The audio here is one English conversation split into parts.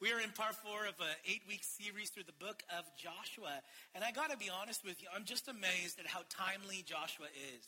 We are in part four of an eight week series through the book of Joshua. And I got to be honest with you, I'm just amazed at how timely Joshua is.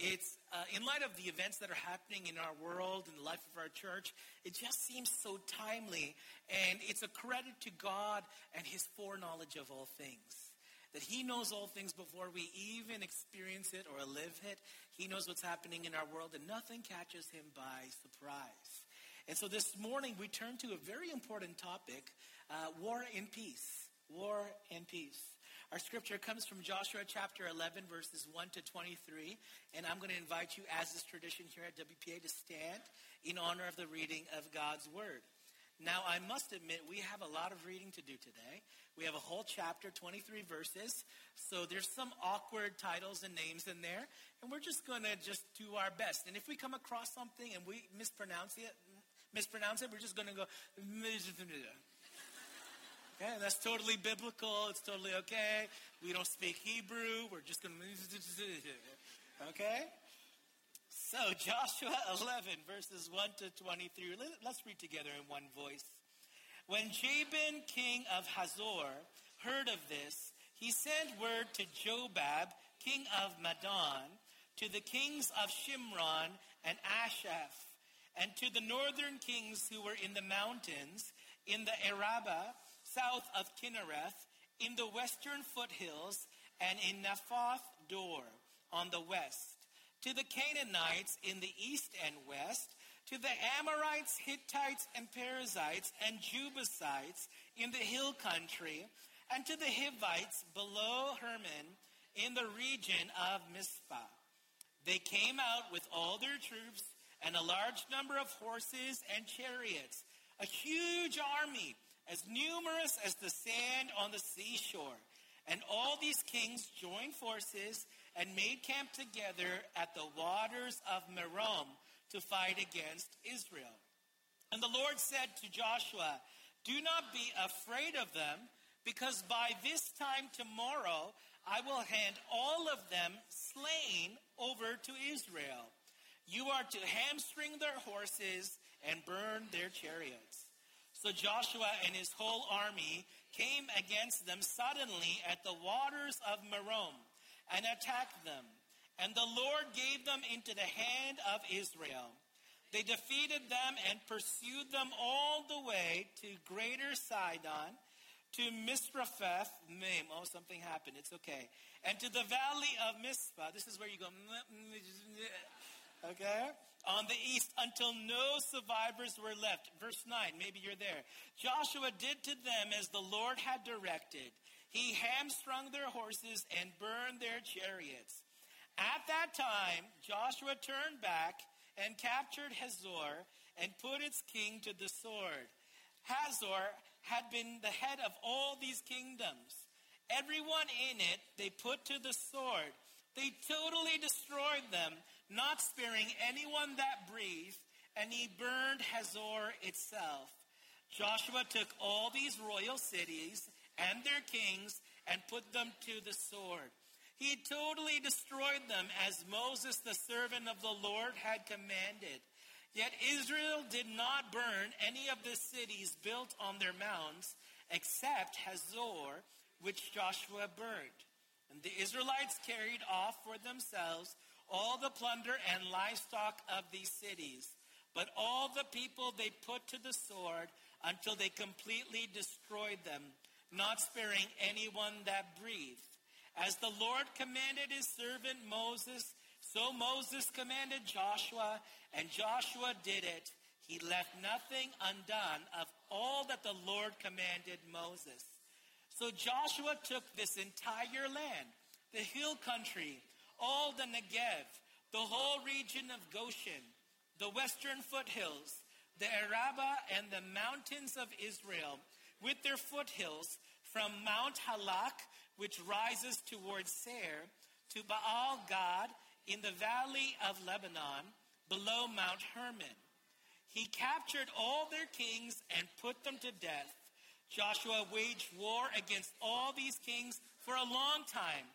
It's uh, in light of the events that are happening in our world, in the life of our church, it just seems so timely. And it's a credit to God and his foreknowledge of all things. That he knows all things before we even experience it or live it. He knows what's happening in our world, and nothing catches him by surprise. And so this morning we turn to a very important topic uh, war and peace. War and peace. Our scripture comes from Joshua chapter 11, verses 1 to 23. And I'm going to invite you, as is tradition here at WPA, to stand in honor of the reading of God's word. Now, I must admit, we have a lot of reading to do today. We have a whole chapter, 23 verses. So there's some awkward titles and names in there. And we're just going to just do our best. And if we come across something and we mispronounce it, mispronounce it, we're just going to go. Okay, that's totally biblical. It's totally okay. We don't speak Hebrew. We're just going to. Okay? So, Joshua 11, verses 1 to 23. Let's read together in one voice. When Jabin, king of Hazor, heard of this, he sent word to Jobab, king of Madon, to the kings of Shimron and Ashaph, and to the northern kings who were in the mountains, in the Arabah, south of Kinnereth, in the western foothills, and in Naphoth Dor on the west, to the Canaanites in the east and west, to the Amorites, Hittites, and Perizzites, and Jebusites in the hill country, and to the Hivites below Hermon in the region of Mizpah. They came out with all their troops and a large number of horses and chariots, a huge army, as numerous as the sand on the seashore. And all these kings joined forces and made camp together at the waters of Merom to fight against Israel. And the Lord said to Joshua, Do not be afraid of them, because by this time tomorrow I will hand all of them slain over to Israel. You are to hamstring their horses and burn their chariots. So Joshua and his whole army came against them suddenly at the waters of Merom and attacked them. And the Lord gave them into the hand of Israel. They defeated them and pursued them all the way to greater Sidon, to Misrephoth Maim. Oh, something happened. It's okay. And to the valley of Mizpah. This is where you go. Okay? On the east until no survivors were left. Verse 9, maybe you're there. Joshua did to them as the Lord had directed. He hamstrung their horses and burned their chariots. At that time, Joshua turned back and captured Hazor and put its king to the sword. Hazor had been the head of all these kingdoms. Everyone in it they put to the sword. They totally destroyed them not sparing anyone that breathed, and he burned Hazor itself. Joshua took all these royal cities and their kings and put them to the sword. He totally destroyed them as Moses, the servant of the Lord, had commanded. Yet Israel did not burn any of the cities built on their mounds except Hazor, which Joshua burned. And the Israelites carried off for themselves all the plunder and livestock of these cities. But all the people they put to the sword until they completely destroyed them, not sparing anyone that breathed. As the Lord commanded his servant Moses, so Moses commanded Joshua, and Joshua did it. He left nothing undone of all that the Lord commanded Moses. So Joshua took this entire land, the hill country, all the Negev, the whole region of Goshen, the western foothills, the Arabah and the mountains of Israel, with their foothills from Mount Halak, which rises towards Seir, to Baal Gad in the valley of Lebanon, below Mount Hermon. He captured all their kings and put them to death. Joshua waged war against all these kings for a long time.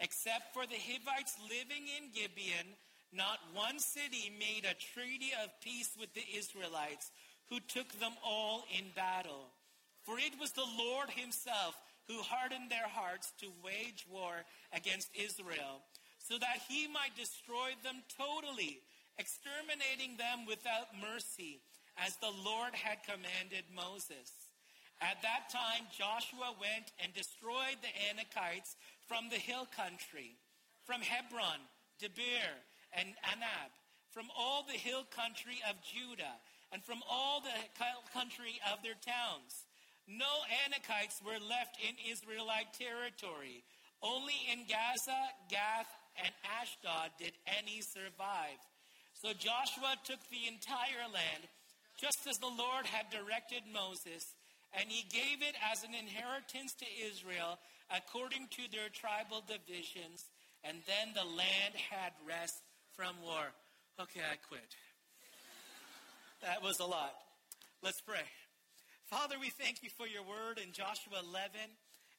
Except for the Hivites living in Gibeon, not one city made a treaty of peace with the Israelites, who took them all in battle. For it was the Lord himself who hardened their hearts to wage war against Israel, so that he might destroy them totally, exterminating them without mercy, as the Lord had commanded Moses. At that time, Joshua went and destroyed the Anakites from the hill country, from Hebron, Debir, and Anab, from all the hill country of Judah, and from all the country of their towns no Anakites were left in Israelite territory. Only in Gaza, Gath, and Ashdod did any survive. So Joshua took the entire land, just as the Lord had directed Moses, and he gave it as an inheritance to Israel according to their tribal divisions. And then the land had rest from war. Okay, I quit. That was a lot. Let's pray. Father, we thank you for your word in Joshua 11.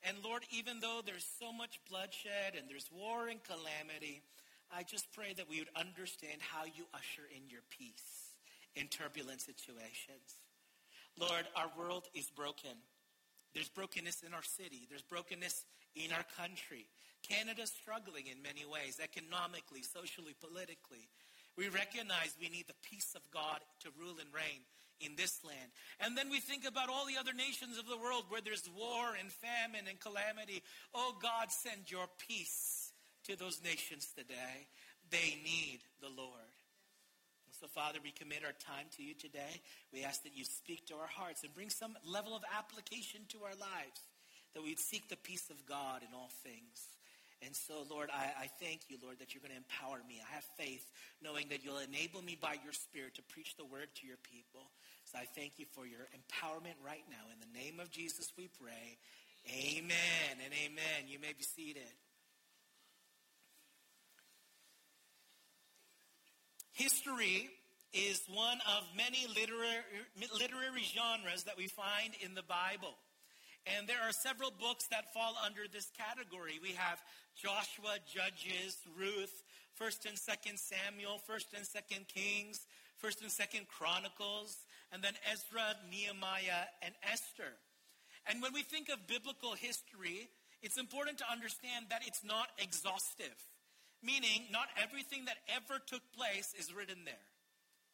And Lord, even though there's so much bloodshed and there's war and calamity, I just pray that we would understand how you usher in your peace in turbulent situations. Lord, our world is broken. There's brokenness in our city. There's brokenness in our country. Canada's struggling in many ways, economically, socially, politically. We recognize we need the peace of God to rule and reign in this land. And then we think about all the other nations of the world where there's war and famine and calamity. Oh God, send your peace to those nations today. They need the Lord. So, Father, we commit our time to you today. We ask that you speak to our hearts and bring some level of application to our lives, that we'd seek the peace of God in all things. And so, Lord, I, I, thank you, Lord, that you're going to empower me. I have faith knowing that you'll enable me by your Spirit to preach the word to your people. So I thank you for your empowerment right now. In the name of Jesus, we pray. Amen and amen. You may be seated. History is one of many literary, literary genres that we find in the Bible. And there are several books that fall under this category. We have Joshua, Judges, Ruth, 1st and 2nd Samuel, 1st and 2nd Kings, 1st and 2nd Chronicles, and then Ezra, Nehemiah, and Esther. And when we think of biblical history, it's important to understand that it's not exhaustive, meaning not everything that ever took place is written there.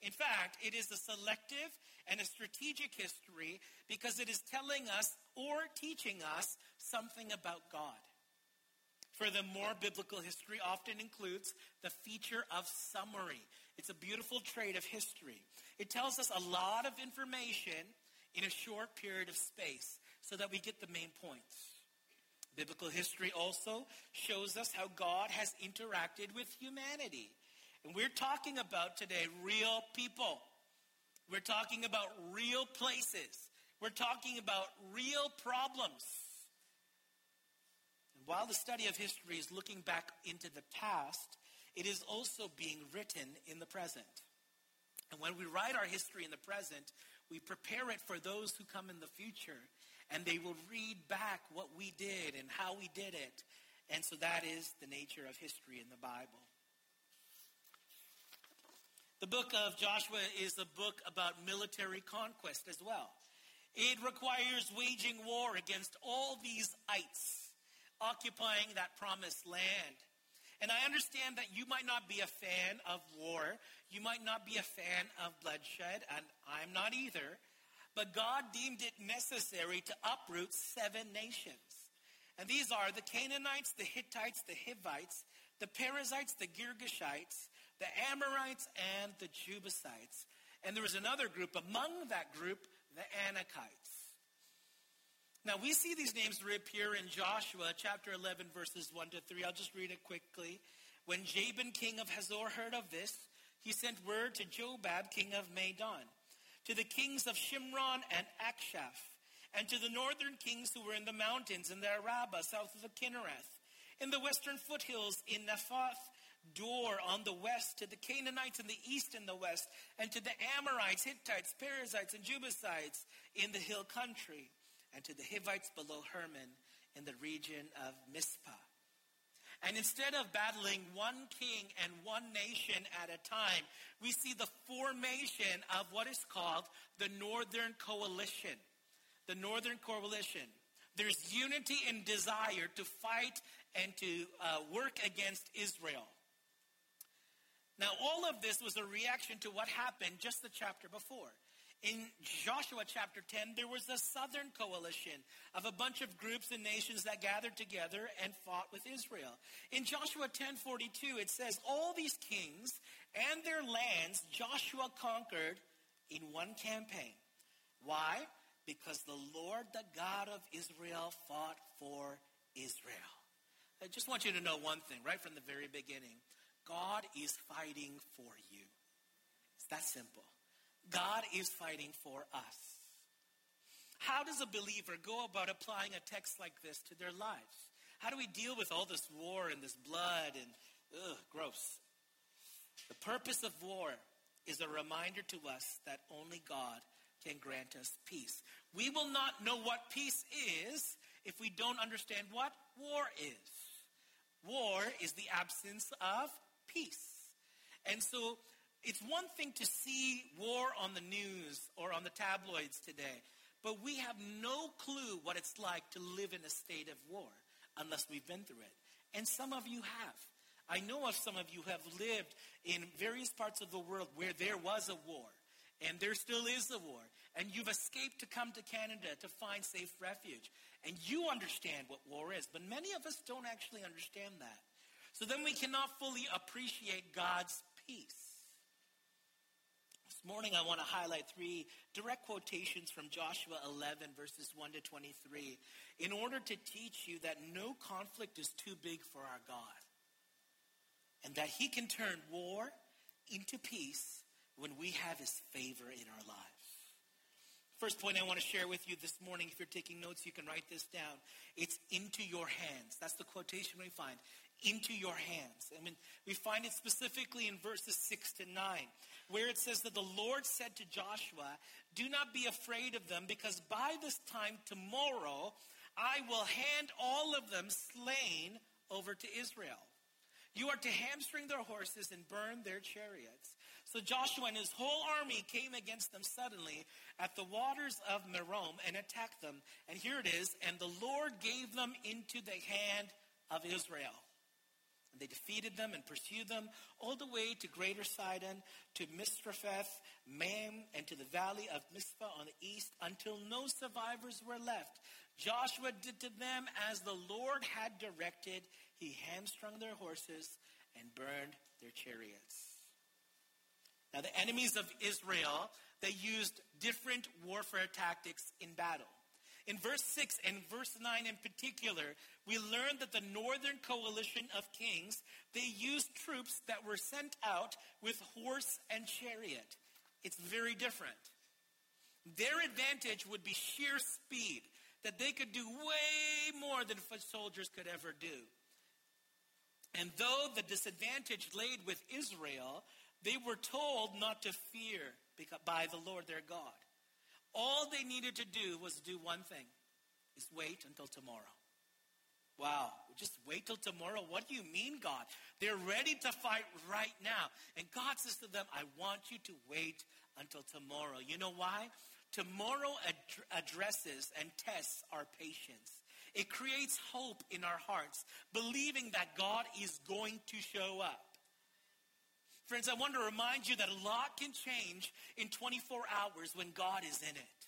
In fact, it is a selective and a strategic history because it is telling us or teaching us something about God. Furthermore, biblical history often includes the feature of summary. It's a beautiful trait of history. It tells us a lot of information in a short period of space so that we get the main points. Biblical history also shows us how God has interacted with humanity. And we're talking about today real people. We're talking about real places. We're talking about real problems. And while the study of history is looking back into the past, it is also being written in the present. And when we write our history in the present, we prepare it for those who come in the future. And they will read back what we did and how we did it. And so that is the nature of history in the Bible. The book of Joshua is a book about military conquest as well. It requires waging war against all these ites, occupying that promised land. And I understand that you might not be a fan of war. You might not be a fan of bloodshed, and I'm not either. But God deemed it necessary to uproot seven nations. And these are the Canaanites, the Hittites, the Hivites, the Perizzites, the Girgashites, the Amorites, and the Jebusites. And there was another group, among that group, the Anakites. Now, we see these names reappear in Joshua chapter 11, verses 1 to 3. I'll just read it quickly. When Jabin, king of Hazor, heard of this, he sent word to Jobab, king of Madon, to the kings of Shimron and Akshaph, and to the northern kings who were in the mountains in the Arabah, south of the Kinnereth, in the western foothills in Naphoth, Dor on the west, to the Canaanites in the east and the west, and to the Amorites, Hittites, Perizzites, and Jebusites in the hill country and to the Hivites below Hermon in the region of Mizpah. And instead of battling one king and one nation at a time, we see the formation of what is called the Northern Coalition. the Northern Coalition. There's unity and desire to fight and to uh, work against Israel. Now, all of this was a reaction to what happened just the chapter before. In Joshua chapter 10, there was a southern coalition of a bunch of groups and nations that gathered together and fought with Israel. In Joshua 10:42, it says, "All these kings and their lands Joshua conquered in one campaign." Why? Because the Lord, the God of Israel, fought for Israel. I just want you to know one thing right from the very beginning. God is fighting for you. It's that simple. God is fighting for us. How does a believer go about applying a text like this to their lives? How do we deal with all this war and this blood and ugh, gross? The purpose of war is a reminder to us that only God can grant us peace. We will not know what peace is if we don't understand what war is. War is the absence of peace. And so it's one thing to see war on the news or on the tabloids today, but we have no clue what it's like to live in a state of war unless we've been through it. And some of you have. I know of some of you have lived in various parts of the world where there was a war, and there still is a war, and you've escaped to come to Canada to find safe refuge. And you understand what war is, but many of us don't actually understand that. So then we cannot fully appreciate God's peace. Morning I want to highlight three direct quotations from Joshua 11, verses 1 to 23, in order to teach you that no conflict is too big for our God, and that He can turn war into peace when we have His favor in our lives. First point I want to share with you this morning, if you're taking notes, you can write this down. It's into your hands. That's the quotation we find into your hands. I mean, we find it specifically in verses 6 to 9, where it says that the Lord said to Joshua, Do not be afraid of them, because by this time tomorrow I will hand all of them slain over to Israel. You are to hamstring their horses and burn their chariots. So Joshua and his whole army came against them suddenly at the waters of Merom and attacked them. And here it is, and the Lord gave them into the hand of Israel. And they defeated them and pursued them all the way to Greater Sidon, to Misrephoth, Maim, and to the valley of Mizpah on the east, until no survivors were left. Joshua did to them as the Lord had directed. He hamstrung their horses and burned their chariots. Now, the enemies of Israel, they used different warfare tactics in battle. In verse 6 and verse 9 in particular, we learn that the northern coalition of kings, they used troops that were sent out with horse and chariot. It's very different. Their advantage would be sheer speed, that they could do way more than foot soldiers could ever do. And though the disadvantage laid with Israel, they were told not to fear by the Lord their God. All they needed to do was do one thing, is wait until tomorrow. Wow, just wait till tomorrow. What do you mean, God? They're ready to fight right now. And God says to them, I want you to wait until tomorrow. You know why? Tomorrow ad- addresses and tests our patience. It creates hope in our hearts, believing that God is going to show up. Friends, I want to remind you that a lot can change in 24 hours when God is in it.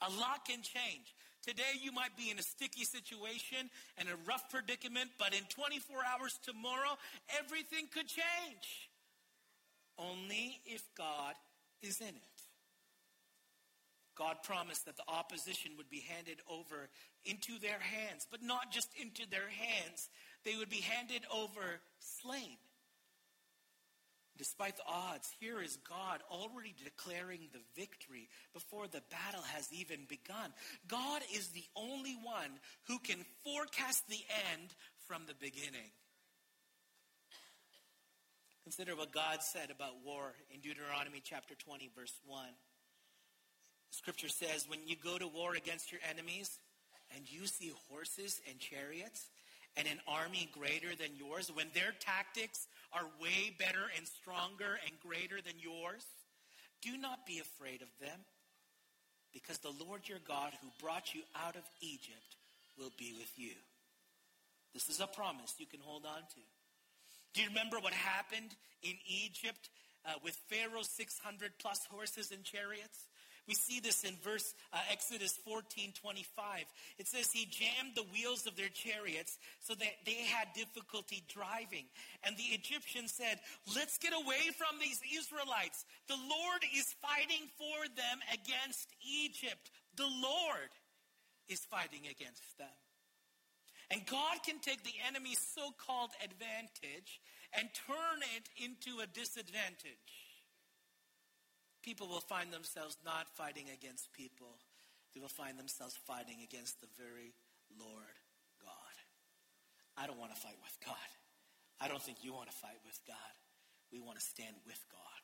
A lot can change. Today you might be in a sticky situation and a rough predicament, but in 24 hours tomorrow, everything could change. Only if God is in it. God promised that the opposition would be handed over into their hands, but not just into their hands, they would be handed over slain. Despite the odds, here is God already declaring the victory before the battle has even begun. God is the only one who can forecast the end from the beginning. Consider what God said about war in Deuteronomy chapter 20, verse 1. Scripture says, When you go to war against your enemies and you see horses and chariots and an army greater than yours, when their tactics are way better and stronger and greater than yours, do not be afraid of them. because the Lord your God who brought you out of Egypt will be with you. This is a promise you can hold on to. Do you remember what happened in Egypt uh, with Pharaoh's 600 plus horses and chariots? We see this in verse uh, Exodus 14 25. It says, He jammed the wheels of their chariots so that they had difficulty driving. And the Egyptians said, Let's get away from these Israelites. The Lord is fighting for them against Egypt. The Lord is fighting against them. And God can take the enemy's so called advantage and turn it into a disadvantage people will find themselves not fighting against people. They will find themselves fighting against the very Lord God. I don't want to fight with God. I don't think you want to fight with God. We want to stand with God.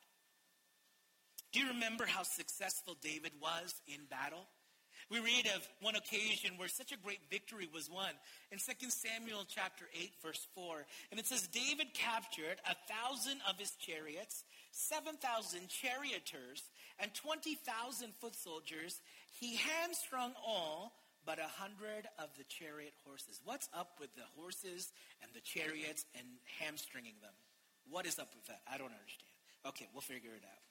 Do you remember how successful David was in battle? We read of one occasion where such a great victory was won in 2 Samuel chapter 8 verse 4. And it says David captured a thousand of his chariots 7,000 charioteers and 20,000 foot soldiers. He hamstrung all but a hundred of the chariot horses. What's up with the horses and the chariots and hamstringing them? What is up with that? I don't understand. Okay, we'll figure it out.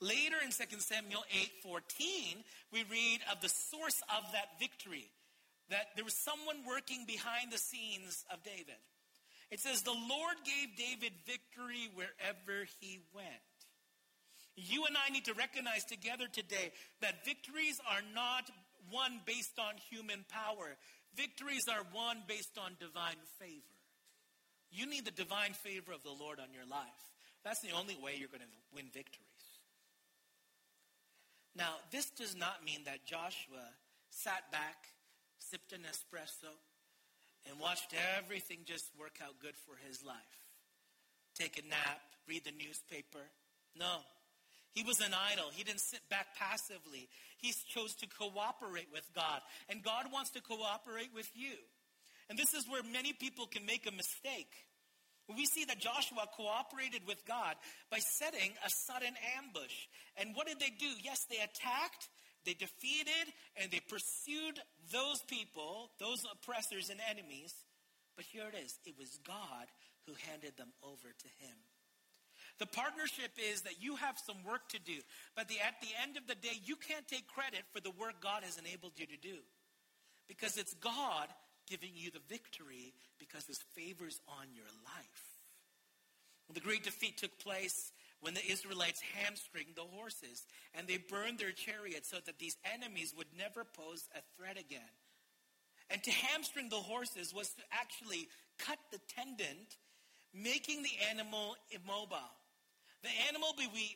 Later in 2 Samuel 8:14, we read of the source of that victory. That there was someone working behind the scenes of David. It says, The Lord gave David victory wherever. You and I need to recognize together today that victories are not won based on human power. Victories are won based on divine favor. You need the divine favor of the Lord on your life. That's the only way you're going to win victories. Now, this does not mean that Joshua sat back, sipped an espresso, and watched everything just work out good for his life. Take a nap, read the newspaper. No. He was an idol. He didn't sit back passively. He chose to cooperate with God. And God wants to cooperate with you. And this is where many people can make a mistake. We see that Joshua cooperated with God by setting a sudden ambush. And what did they do? Yes, they attacked, they defeated and they pursued those people, those oppressors and enemies. But here it is it was God who handed them over to him. The partnership is that you have some work to do, but the, at the end of the day, you can't take credit for the work God has enabled you to do. Because it's God giving you the victory because his favor's on your life. The great defeat took place, when the Israelites hamstringed the horses and they burned their chariots so that these enemies would never pose a threat again. And to hamstring the horses was to actually cut the tendon, making the animal immobile. The animal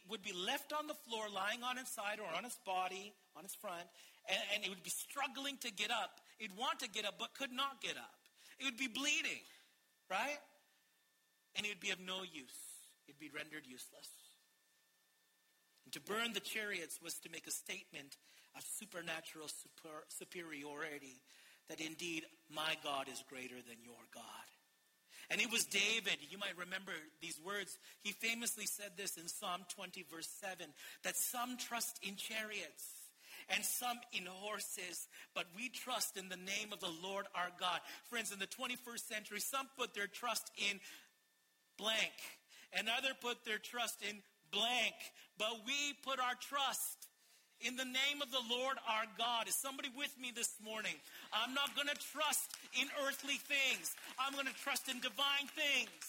would be left on the floor, lying on its side or on its body, on its front, and, and it would be struggling to get up. It'd want to get up, but could not get up. It would be bleeding, right? And it would be of no use it'd be rendered useless. And to burn the chariots was to make a statement of supernatural super, superiority that indeed my God is greater than your God. And it was David, you might remember these words. He famously said this in Psalm 20, verse 7 that some trust in chariots and some in horses, but we trust in the name of the Lord our God. Friends, in the 21st century, some put their trust in blank and other put their trust in blank. But we put our trust in the name of the Lord our God. Is somebody with me this morning? I'm not going to trust in earthly things. I'm going to trust in divine things.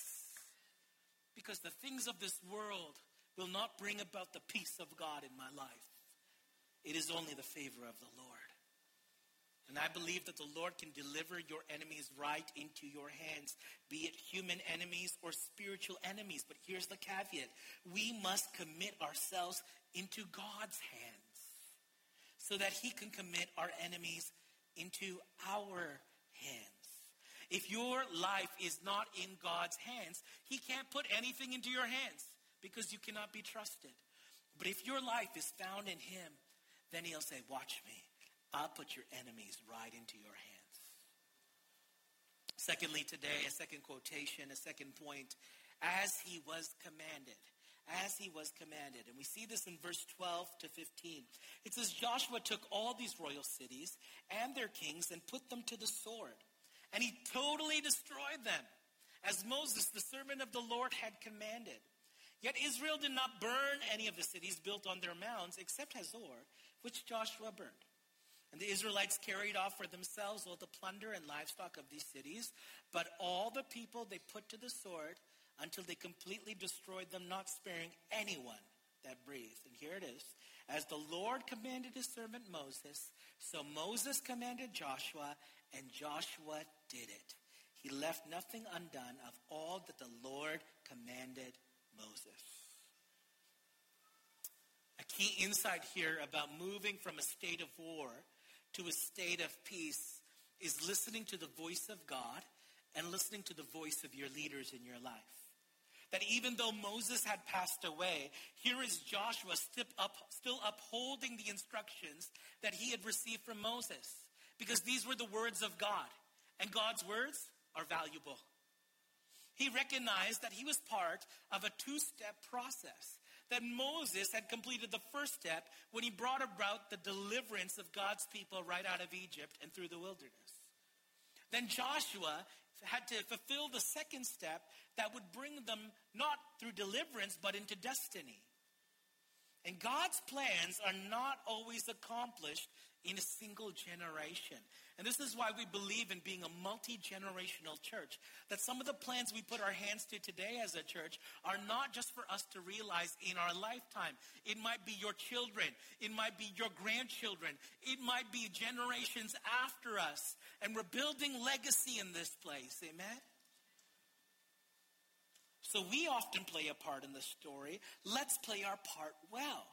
Because the things of this world will not bring about the peace of God in my life. It is only the favor of the Lord. And I believe that the Lord can deliver your enemies right into your hands, be it human enemies or spiritual enemies. But here's the caveat we must commit ourselves into God's hands so that He can commit our enemies into our hands. If your life is not in God's hands, He can't put anything into your hands because you cannot be trusted. But if your life is found in Him, then He'll say, Watch me. I'll put your enemies right into your hands. Secondly, today, a second quotation, a second point. As he was commanded. As he was commanded. And we see this in verse 12 to 15. It says, Joshua took all these royal cities and their kings and put them to the sword. And he totally destroyed them, as Moses, the servant of the Lord, had commanded. Yet Israel did not burn any of the cities built on their mounds, except Hazor, which Joshua burned. And the Israelites carried off for themselves all the plunder and livestock of these cities, but all the people they put to the sword until they completely destroyed them, not sparing anyone that breathed. And here it is. As the Lord commanded his servant Moses, so Moses commanded Joshua, and Joshua did it. He left nothing undone of all that the Lord commanded Moses. A key insight here about moving from a state of war to a state of peace is listening to the voice of God and listening to the voice of your leaders in your life. That even though Moses had passed away, here is Joshua still upholding the instructions that he had received from Moses. Because these were the words of God, and God's words are valuable. He recognized that he was part of a two step process that Moses had completed the first step when he brought about the deliverance of God's people right out of Egypt and through the wilderness. Then Joshua had to fulfill the second step that would bring them not through deliverance but into destiny. And God's plans are not always accomplished in a single generation. And this is why we believe in being a multi generational church. That some of the plans we put our hands to today as a church are not just for us to realize in our lifetime. It might be your children, it might be your grandchildren, it might be generations after us. And we're building legacy in this place. Amen? So we often play a part in the story. Let's play our part well.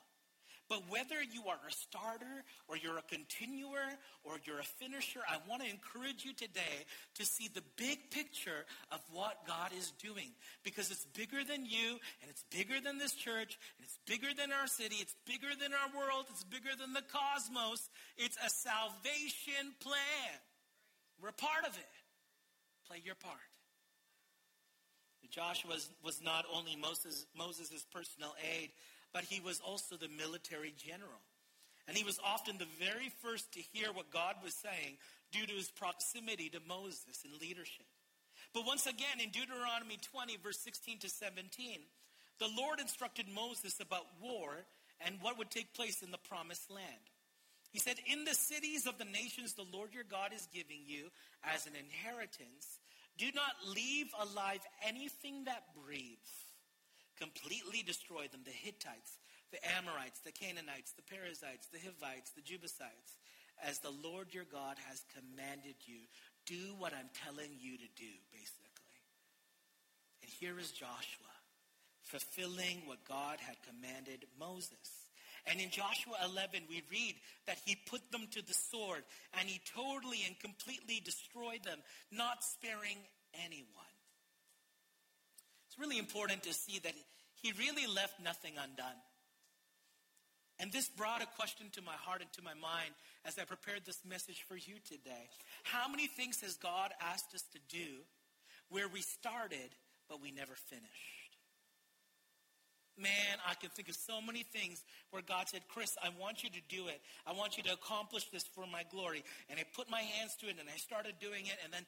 But whether you are a starter or you're a continuer or you're a finisher, I want to encourage you today to see the big picture of what God is doing because it's bigger than you and it's bigger than this church and it's bigger than our city. It's bigger than our world. It's bigger than the cosmos. It's a salvation plan. We're a part of it. Play your part. Joshua was, not only Moses' Moses' personal aide, but he was also the military general. And he was often the very first to hear what God was saying due to his proximity to Moses in leadership. But once again, in Deuteronomy 20, verse 16 to 17, the Lord instructed Moses about war and what would take place in the promised land. He said, In the cities of the nations the Lord your God is giving you as an inheritance, do not leave alive anything that breathes completely destroy them the Hittites, the Amorites, the Canaanites, the Perizzites, the Hivites, the Jebusites, as the Lord your God has commanded you. Do what I'm telling you to do, basically. And here is Joshua fulfilling what God had commanded Moses. And in Joshua 11, we read that he put them to the sword and he totally and completely destroyed them, not sparing anyone It's really important to see that he really left nothing undone. And this brought a question to my heart and to my mind as I prepared this message for you today. How many things has God asked us to do where we started, but we never finished? Man, I can think of so many things where God said, Chris, I want you to do it. I want you to accomplish this for my glory. And I put my hands to it and I started doing it. And then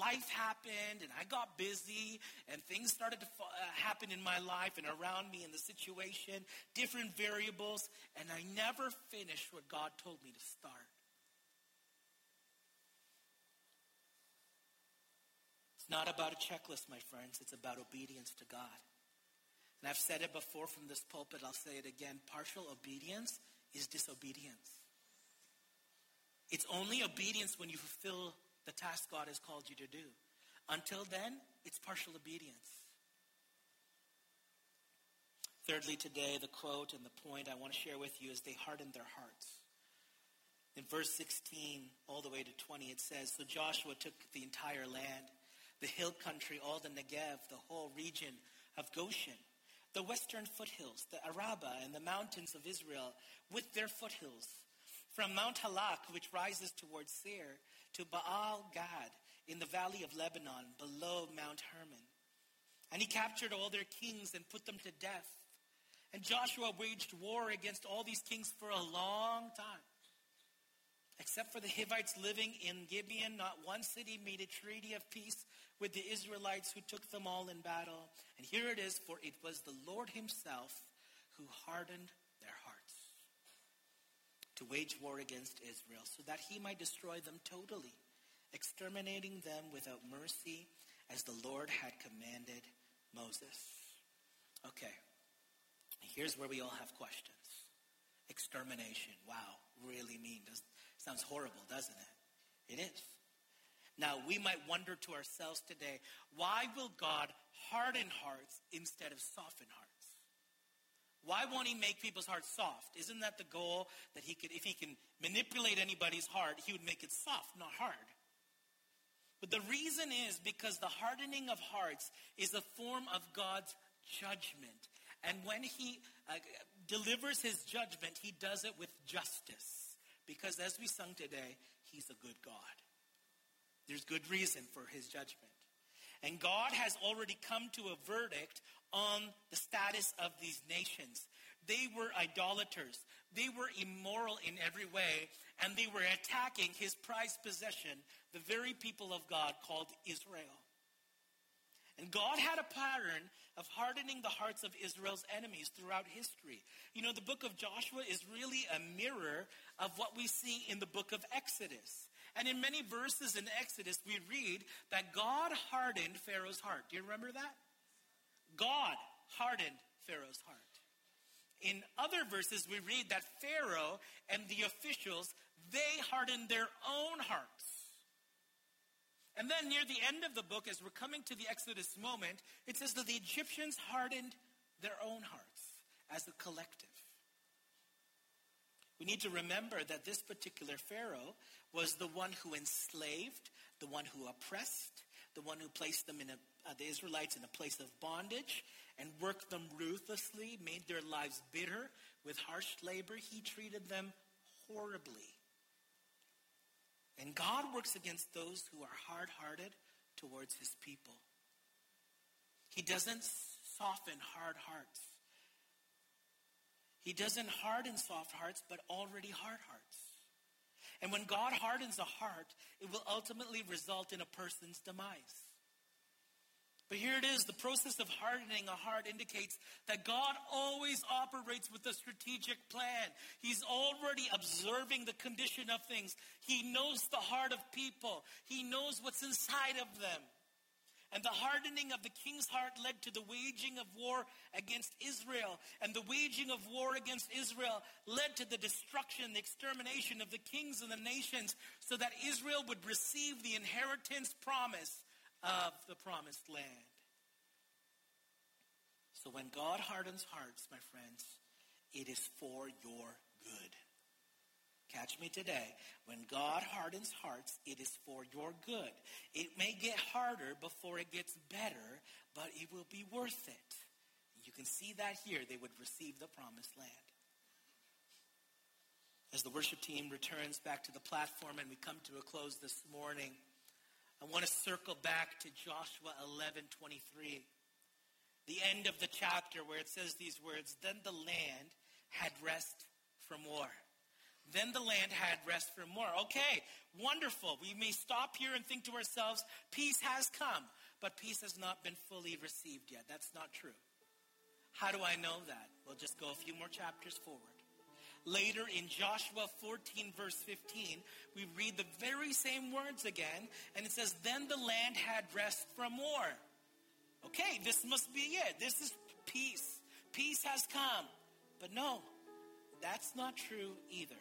life happened and I got busy and things started to uh, happen in my life and around me in the situation, different variables. And I never finished what God told me to start. It's not about a checklist, my friends. It's about obedience to God. And I've said it before from this pulpit, I'll say it again. Partial obedience is disobedience. It's only obedience when you fulfill the task God has called you to do. Until then, it's partial obedience. Thirdly, today, the quote and the point I want to share with you is they hardened their hearts. In verse 16 all the way to 20, it says So Joshua took the entire land, the hill country, all the Negev, the whole region of Goshen the western foothills, the Arabah, and the mountains of Israel with their foothills, from Mount Halak, which rises towards Seir, to Baal Gad in the valley of Lebanon, below Mount Hermon. And he captured all their kings and put them to death. And Joshua waged war against all these kings for a long time. Except for the Hivites living in Gibeon, not one city made a treaty of peace with the Israelites who took them all in battle. And here it is, for it was the Lord himself who hardened their hearts to wage war against Israel so that he might destroy them totally, exterminating them without mercy as the Lord had commanded Moses. Okay, here's where we all have questions. Extermination, wow, really mean. Does, sounds horrible, doesn't it? It is. Now, we might wonder to ourselves today, why will God harden hearts instead of soften hearts? Why won't he make people's hearts soft? Isn't that the goal that he could, if he can manipulate anybody's heart, he would make it soft, not hard? But the reason is because the hardening of hearts is a form of God's judgment. And when he uh, delivers his judgment, he does it with justice. Because as we sung today, he's a good God. There's good reason for his judgment. And God has already come to a verdict on the status of these nations. They were idolaters. They were immoral in every way, and they were attacking his prized possession, the very people of God called Israel. And God had a pattern of hardening the hearts of Israel's enemies throughout history. You know, the book of Joshua is really a mirror of what we see in the book of Exodus. And in many verses in Exodus, we read that God hardened Pharaoh's heart. Do you remember that? God hardened Pharaoh's heart. In other verses, we read that Pharaoh and the officials, they hardened their own hearts. And then near the end of the book, as we're coming to the Exodus moment, it says that the Egyptians hardened their own hearts as a collective. We need to remember that this particular Pharaoh was the one who enslaved, the one who oppressed, the one who placed them in a, uh, the Israelites in a place of bondage and worked them ruthlessly, made their lives bitter with harsh labor. He treated them horribly. And God works against those who are hard hearted towards his people. He doesn't soften hard hearts. He doesn't harden soft hearts, but already hard hearts. And when God hardens a heart, it will ultimately result in a person's demise. But here it is the process of hardening a heart indicates that God always operates with a strategic plan. He's already observing the condition of things, He knows the heart of people, He knows what's inside of them. And the hardening of the king's heart led to the waging of war against Israel. And the waging of war against Israel led to the destruction, the extermination of the kings and the nations, so that Israel would receive the inheritance promise of the promised land. So when God hardens hearts, my friends, it is for your good. Catch me today. When God hardens hearts, it is for your good. It may get harder before it gets better, but it will be worth it. You can see that here. They would receive the promised land. As the worship team returns back to the platform and we come to a close this morning, I want to circle back to Joshua 11 23. The end of the chapter where it says these words Then the land had rest from war. Then the land had rest from war. Okay, wonderful. We may stop here and think to ourselves, peace has come, but peace has not been fully received yet. That's not true. How do I know that? We'll just go a few more chapters forward. Later in Joshua 14, verse 15, we read the very same words again, and it says, Then the land had rest from war. Okay, this must be it. This is peace. Peace has come. But no, that's not true either.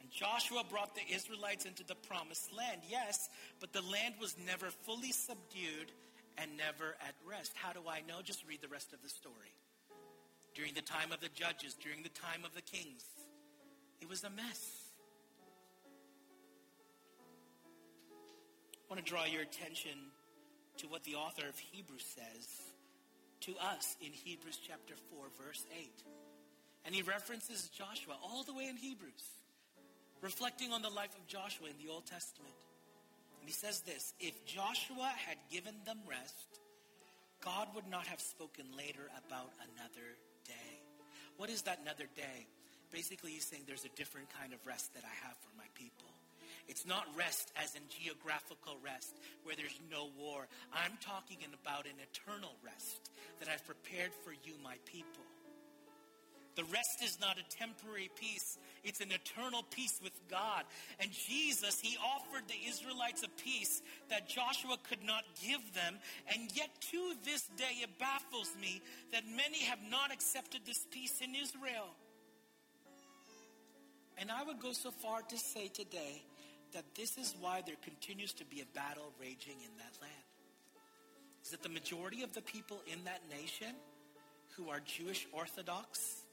And Joshua brought the Israelites into the promised land, yes, but the land was never fully subdued and never at rest. How do I know? Just read the rest of the story. During the time of the judges, during the time of the kings, it was a mess. I want to draw your attention to what the author of Hebrews says to us in Hebrews chapter 4, verse 8. And he references Joshua all the way in Hebrews reflecting on the life of Joshua in the Old Testament. And he says this If Joshua had given them rest, God would not have spoken later about another. What is that another day? Basically, he's saying there's a different kind of rest that I have for my people. It's not rest as in geographical rest where there's no war. I'm talking about an eternal rest that I've prepared for you, my people. The rest is not a temporary peace. It's an eternal peace with God. And Jesus, He offered the Israelites a peace that Joshua could not give them. And yet to this day, it baffles me that many have not accepted this peace in Israel. And I would go so far to say today that this is why there continues to be a battle raging in that land. Is that the majority of the people in that nation who are Jewish Orthodox,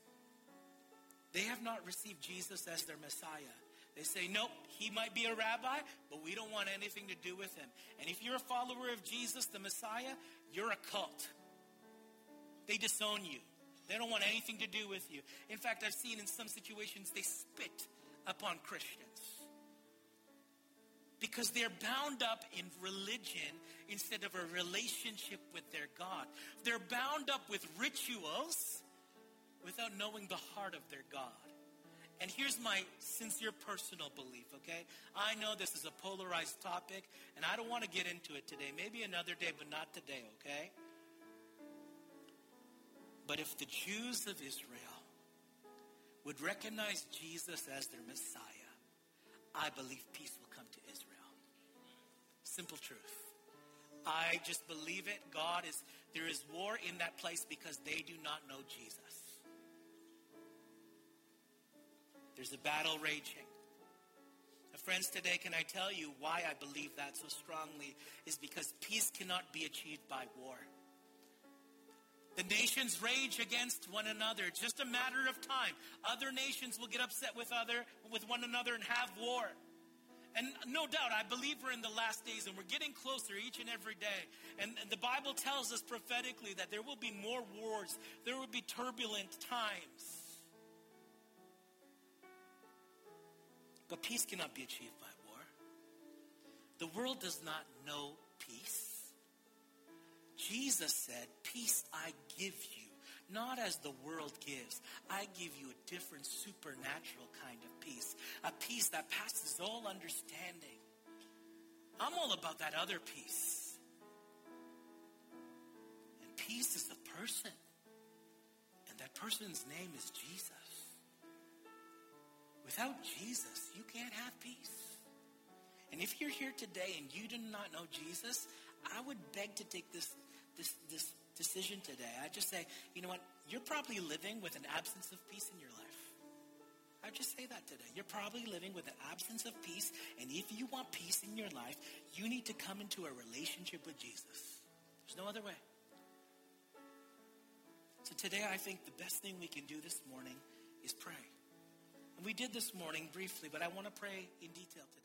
they have not received Jesus as their Messiah. They say, nope, he might be a rabbi, but we don't want anything to do with him. And if you're a follower of Jesus, the Messiah, you're a cult. They disown you. They don't want anything to do with you. In fact, I've seen in some situations they spit upon Christians because they're bound up in religion instead of a relationship with their God. They're bound up with rituals without knowing the heart of their God. And here's my sincere personal belief, okay? I know this is a polarized topic, and I don't want to get into it today. Maybe another day, but not today, okay? But if the Jews of Israel would recognize Jesus as their Messiah, I believe peace will come to Israel. Simple truth. I just believe it. God is, there is war in that place because they do not know Jesus. There's a battle raging. friends, today, can I tell you why I believe that so strongly? Is because peace cannot be achieved by war. The nations rage against one another. It's just a matter of time. Other nations will get upset with other with one another and have war. And no doubt, I believe we're in the last days and we're getting closer each and every day. And the Bible tells us prophetically that there will be more wars, there will be turbulent times. But peace cannot be achieved by war. The world does not know peace. Jesus said, Peace I give you, not as the world gives. I give you a different supernatural kind of peace, a peace that passes all understanding. I'm all about that other peace. And peace is a person, and that person's name is Jesus. Without Jesus, you can't have peace. And if you're here today and you do not know Jesus, I would beg to take this this, this decision today, I just say, you know what? You're probably living with an absence of peace in your life. I just say that today. You're probably living with an absence of peace, and if you want peace in your life, you need to come into a relationship with Jesus. There's no other way. So today, I think the best thing we can do this morning is pray. And we did this morning briefly, but I want to pray in detail today.